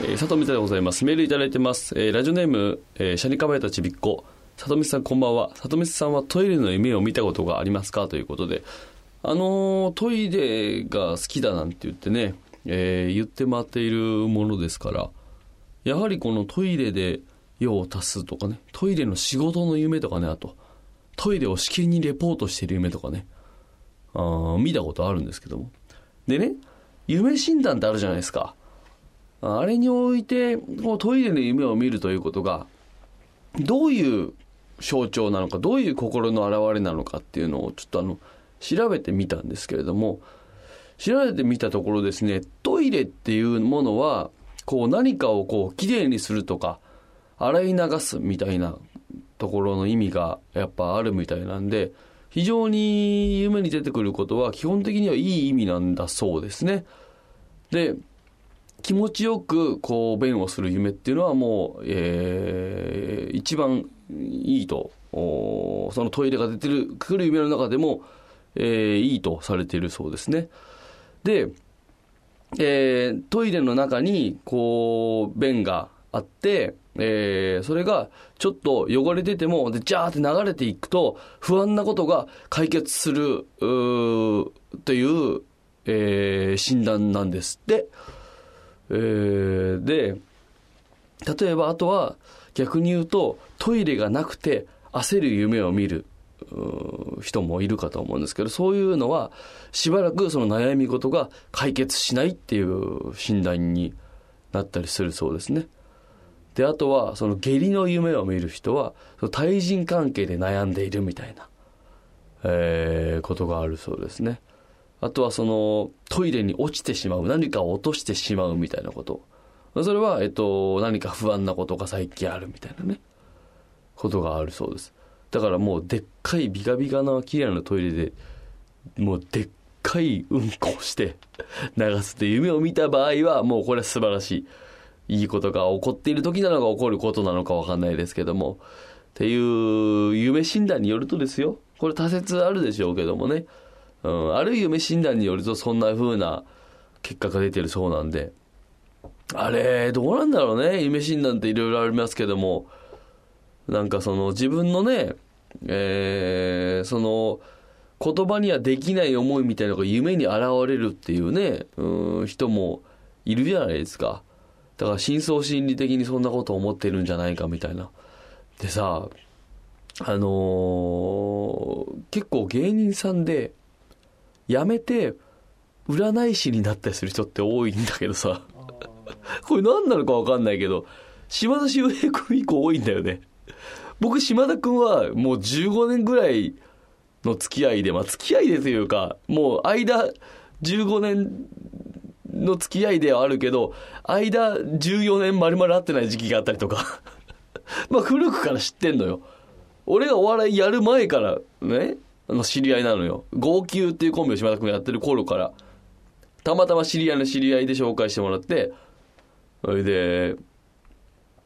えー、里見でございます。メールいただいてます。えー、ラジオネーム、えー、シャニカバエたちびっこ。里見さんこんばんは。里見さんはトイレの夢を見たことがありますか？ということで。あのー、トイレが好きだなんて言ってね、えー、言って回っているものですから、やはりこのトイレで用を足すとかね、トイレの仕事の夢とかね、あと、トイレをしきりにレポートしている夢とかね、あ見たことあるんですけども。でね、夢診断ってあるじゃないですか。あれにおいて、こうトイレの夢を見るということが、どういう象徴なのか、どういう心の表れなのかっていうのをちょっとあの、調べてみたんですけれども、調べてみたところですね、トイレっていうものは、こう何かをこうきれいにするとか、洗い流すみたいなところの意味がやっぱあるみたいなんで、非常に夢に出てくることは基本的にはいい意味なんだそうですね。で、気持ちよくこう便をする夢っていうのはもう、えー、一番いいと、そのトイレが出てる、くる夢の中でも、えー、いいとされているそうですね。で、えー、トイレの中にこう便があって、えー、それがちょっと汚れてても、で、ジャーって流れていくと、不安なことが解決する、うという、えー、診断なんですって。えー、で、例えばあとは逆に言うと、トイレがなくて焦る夢を見る人もいるかと思うんですけど、そういうのはしばらくその悩み事が解決しないっていう診断になったりするそうですね。で、あとは、その下痢の夢を見る人は、対人関係で悩んでいるみたいな、えー、ことがあるそうですね。あとはその、トイレに落ちてしまう、何かを落としてしまうみたいなこと。それは、えっと、何か不安なことが最近あるみたいなね、ことがあるそうです。だからもう、でっかいビカビカな綺麗なトイレで、もうでっかいうんこをして流すって夢を見た場合は、もうこれは素晴らしい。いいことが起こっている時なのか起こることなのかわかんないですけども、っていう夢診断によるとですよ、これ多説あるでしょうけどもね、うん、ある夢診断によるとそんな風な結果が出てるそうなんで、あれ、どうなんだろうね、夢診断っていろいろありますけども、なんかその自分のね、えー、その、言葉にはできない思いみたいなのが夢に現れるっていうね、うん、人もいるじゃないですか。だから深層心理的にそんなことを思ってるんじゃないかみたいな。でさ、あのー、結構芸人さんで、辞めて、占い師になったりする人って多いんだけどさ、これ何なのかわかんないけど、島田秀平君以降多いんだよね。僕、島田君はもう15年ぐらいの付き合いで、まあ付き合いでというか、もう間15年の付き合いではあるけど、間14年丸々会ってない時期があったりとか まあ古くから知ってんのよ。俺がお笑いやる前からね、あの知り合いなのよ。号泣っていうコンビを島田君がやってる頃から、たまたま知り合いの知り合いで紹介してもらって、それで、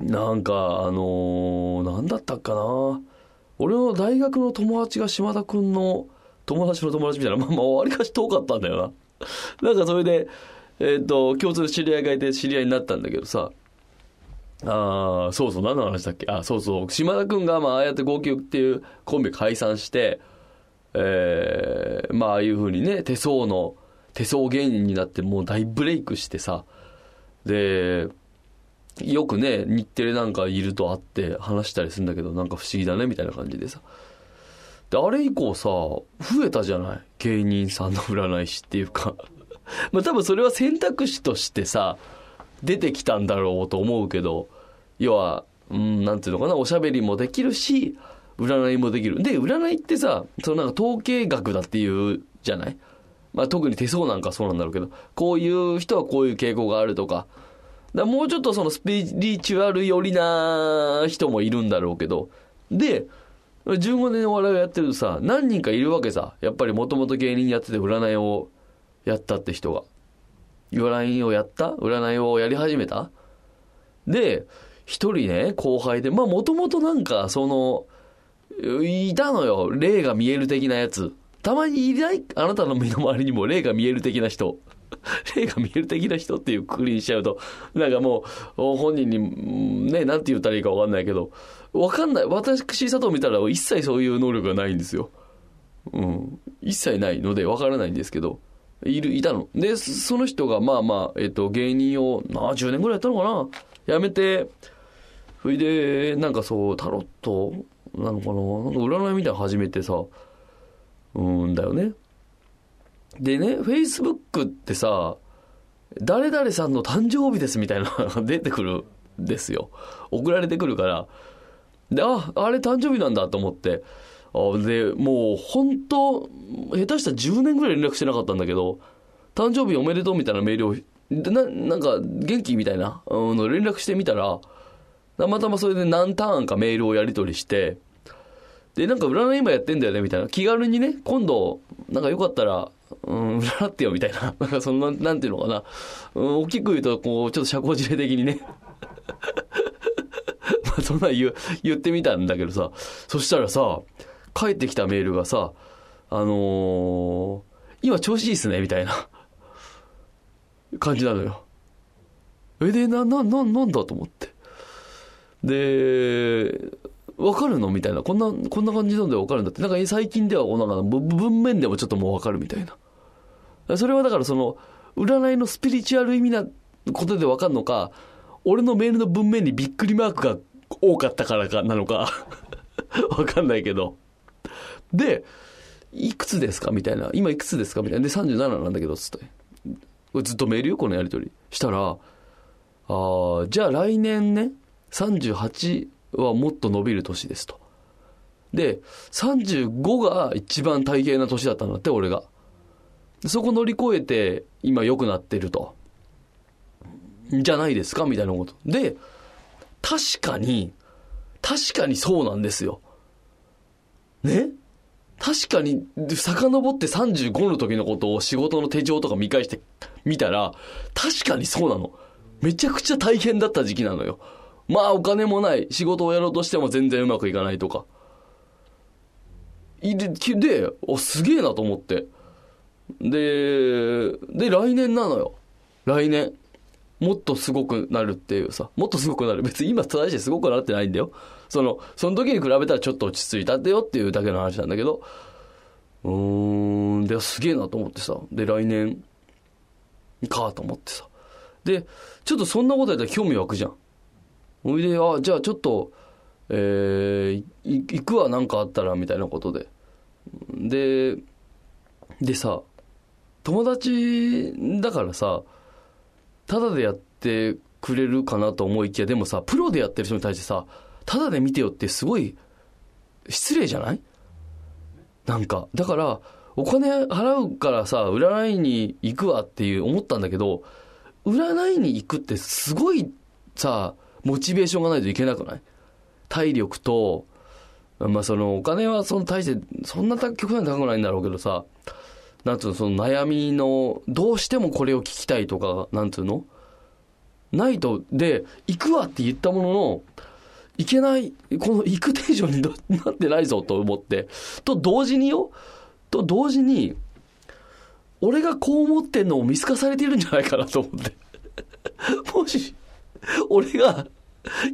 なんか、あのー、なんだったかな。俺の大学の友達が島田君の友達の友達みたいな、まあまあ、わりかし遠かったんだよな。なんかそれで、えっ、ー、と、共通の知り合いがいて知り合いになったんだけどさ、ああ、そうそう、何の話だっけ？あ、そうそう、島田くんが、まあ、ああやって号泣っていうコンビ解散して、えー、まあ、ああいうふうにね、手相の、手相芸人になってもう大ブレイクしてさ、で、よくね、日テレなんかいると会って話したりするんだけど、なんか不思議だね、みたいな感じでさ。で、あれ以降さ、増えたじゃない？芸人さんの占い師っていうか まあ多分それは選択肢としてさ、出てきたんだろうと思うけど、要は、うん、なんていうのかな、おしゃべりもできるし、占いもできる。で、占いってさ、そのなんか統計学だっていうじゃない？まあ特に手相なんかそうなんだろうけど、こういう人はこういう傾向があるとか、だもうちょっとそのスピリチュアル寄りな人もいるんだろうけど、で、15年お笑いをやってるとさ、何人かいるわけさ。やっぱりもともと芸人やってて占いをやったって人が。占いをやった？占いをやり始めた？で、一人ね、後輩で、まあもともとなんか、その、いたのよ。霊が見える的なやつ。たまにいないあなたの身の回りにも霊が見える的な人。霊が見える的な人っていうくくりにしちゃうと、なんかもう、本人に、ね、なんて言ったらいいかわかんないけど、わかんない。私、佐藤見たら一切そういう能力がないんですよ。うん。一切ないのでわからないんですけど、いる、いたの。で、その人が、まあまあ、えっ、と、芸人を、なあ、10年ぐらいやったのかなやめて、それで、なんかそう、タロットなのかななんか占いみたいなの始めてさ、うんだよね。でね、Facebook ってさ、誰々さんの誕生日ですみたいなのが 出てくるんですよ。送られてくるから。で、あ、あれ誕生日なんだと思って。で、もう本当、下手したら10年ぐらい連絡してなかったんだけど、誕生日おめでとうみたいなメールを、ななんか元気みたいな、うん、連絡してみたら、たまたまそれで何ターンかメールをやり取りして、で、なんか占い今やってんだよね、みたいな。気軽にね、今度、なんかよかったら、うん、占ってよ、みたいな。なんかそんな、なんていうのかな。うん、大きく言うと、こう、ちょっと社交辞令的にね。まあ、そんな言、言ってみたんだけどさ。そしたらさ、帰ってきたメールがさ、あのー、今調子いいっすね、みたいな感じなのよ。え、で、な、な、な、なんだと思って。で、わかるの？みたいな。こんな、こんな感じなんでわかるんだって。なんか最近では、なんか文面でもちょっともうわかるみたいな。それはだからその、占いのスピリチュアル意味なことでわかるのか、俺のメールの文面にびっくりマークが多かったからかなのか わかんないけど。で、いくつですか？みたいな。今いくつですか？みたいな。で、37なんだけど、つって。ずっとメールよ、このやりとり。したら、ああ、じゃあ来年ね、38はもっと伸びる年ですと。で、35が一番大変な年だったんだって、俺が。そこ乗り越えて、今良くなってると。じゃないですかみたいなこと。で、確かに、確かにそうなんですよ。ね？確かに、遡って35の時のことを仕事の手帳とか見返してみたら、確かにそうなの。めちゃくちゃ大変だった時期なのよ。まあお金もない。仕事をやろうとしても全然うまくいかないとか。で、で、お、すげえなと思って。で、で、来年なのよ。来年。もっとすごくなるっていうさ。もっとすごくなる。別に今正してすごくなってないんだよ。その、その時に比べたらちょっと落ち着いたってよっていうだけの話なんだけど。うーん、で、すげえなと思ってさ。で、来年かと思ってさ。で、ちょっとそんなことやったら興味湧くじゃん。おいで、あ、じゃあちょっと、えー、行くわ、なんかあったら、みたいなことで。で、でさ、友達だからさ、ただでやってくれるかなと思いきや、でもさ、プロでやってる人に対してさ、ただで見てよってすごい失礼じゃない？なんか。だから、お金払うからさ、占いに行くわっていう思ったんだけど、占いに行くってすごいさ、モチベーションがないといけなくない？体力と、まあそのお金はその大して、そんな極端に高くないんだろうけどさ、なんつうの、その悩みの、どうしてもこれを聞きたいとか、なんつうの？ないと、で、行くわって言ったものの、行けない、この行くテンションに なってないぞと思って、と同時によ、と同時に、俺がこう思ってんのを見透かされてるんじゃないかなと思って。もし、俺が、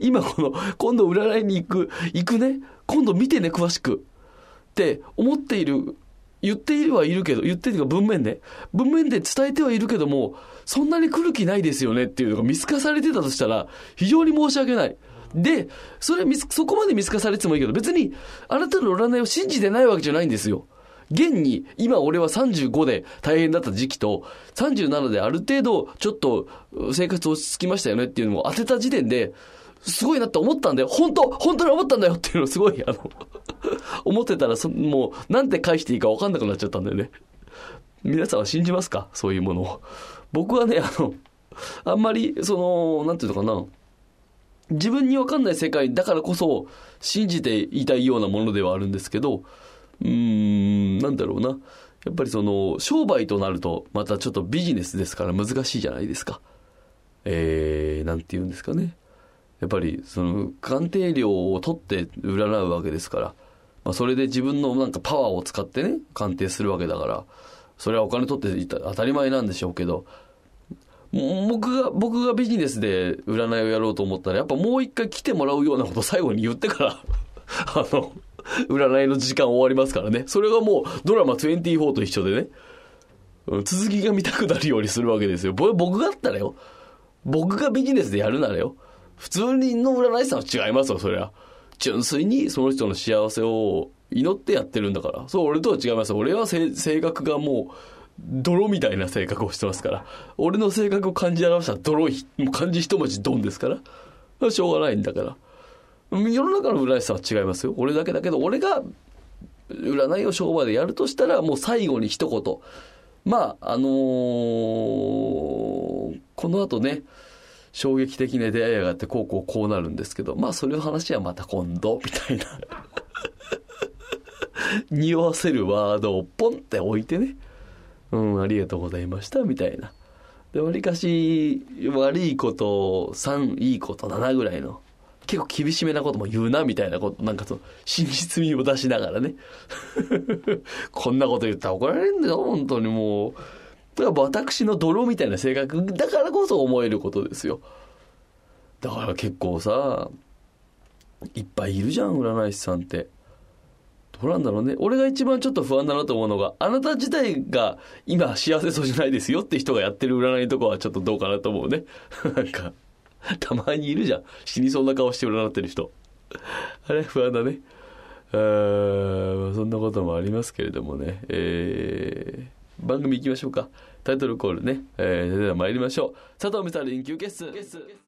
今この、今度占いに行く、行くね、今度見てね、詳しく。って思っている、言っているはいるけど、言ってるか文面で、文面で伝えてはいるけども、そんなに来る気ないですよねっていうのが見透かされてたとしたら、非常に申し訳ない。で、それそこまで見透かされてもいいけど、別に、あなたの占いを信じてないわけじゃないんですよ。現に、今俺は35で大変だった時期と、37である程度ちょっと生活落ち着きましたよねっていうのを当てた時点で、すごいなって思ったんだよ。本当本当に思ったんだよっていうのをすごい、あの 思ってたらもう、なんて返していいか分かんなくなっちゃったんだよね。皆さんは信じますか？そういうものを。僕はね、あの、あんまり、その、なんていうのかな。自分に分かんない世界だからこそ信じていたいようなものではあるんですけど、うん、なんだろうな。やっぱりその、商売となると、またちょっとビジネスですから難しいじゃないですか。えー、なんて言うんですかね。やっぱり、その、鑑定料を取って占うわけですから、まあ、それで自分のなんかパワーを使ってね、鑑定するわけだから、それはお金取っていた当たり前なんでしょうけど、僕が、僕がビジネスで占いをやろうと思ったら、やっぱもう一回来てもらうようなこと最後に言ってから あの、占いの時間終わりますからね。それがもうドラマ24と一緒でね、うん続きが見たくなるようにするわけですよ。僕があったらよ。僕がビジネスでやるならよ。普通にの占い師さんは違いますよ、そりゃ。純粋にその人の幸せを祈ってやってるんだから。そう、俺とは違います。俺は性格がもう、泥みたいな性格をしてますから。俺の性格を感じ表したら泥、もう漢字一文字ドンですから。しょうがないんだから。世の中の占い師さんは違いますよ。俺だけだけど、俺が占いを商売でやるとしたら、もう最後に一言。まあ、あのー、この後ね、衝撃的な出会いがあって、こうこうこうなるんですけど、まあ、それの話はまた今度、みたいな。匂わせるワードをポンって置いてね、うん、ありがとうございました、みたいな。で、わりかし、悪いこと3、いいこと7ぐらいの、結構厳しめなことも言うな、みたいなこと、なんかそう、真実味を出しながらね。こんなこと言ったら怒られるんだよ、本当にもう。だから私の泥みたいな性格だからこそ思えることですよ。だから結構さ、いっぱいいるじゃん、占い師さんって。どうなんだろうね。俺が一番ちょっと不安だなと思うのが、あなた自体が今幸せそうじゃないですよって人がやってる占いとかはちょっとどうかなと思うね。なんか、たまにいるじゃん。死にそうな顔して占ってる人。あれ不安だね。あそんなこともありますけれどもね。えー、番組行きましょうか。タイトルコールね。えー、それでは参りましょう。佐藤美沙臨休決。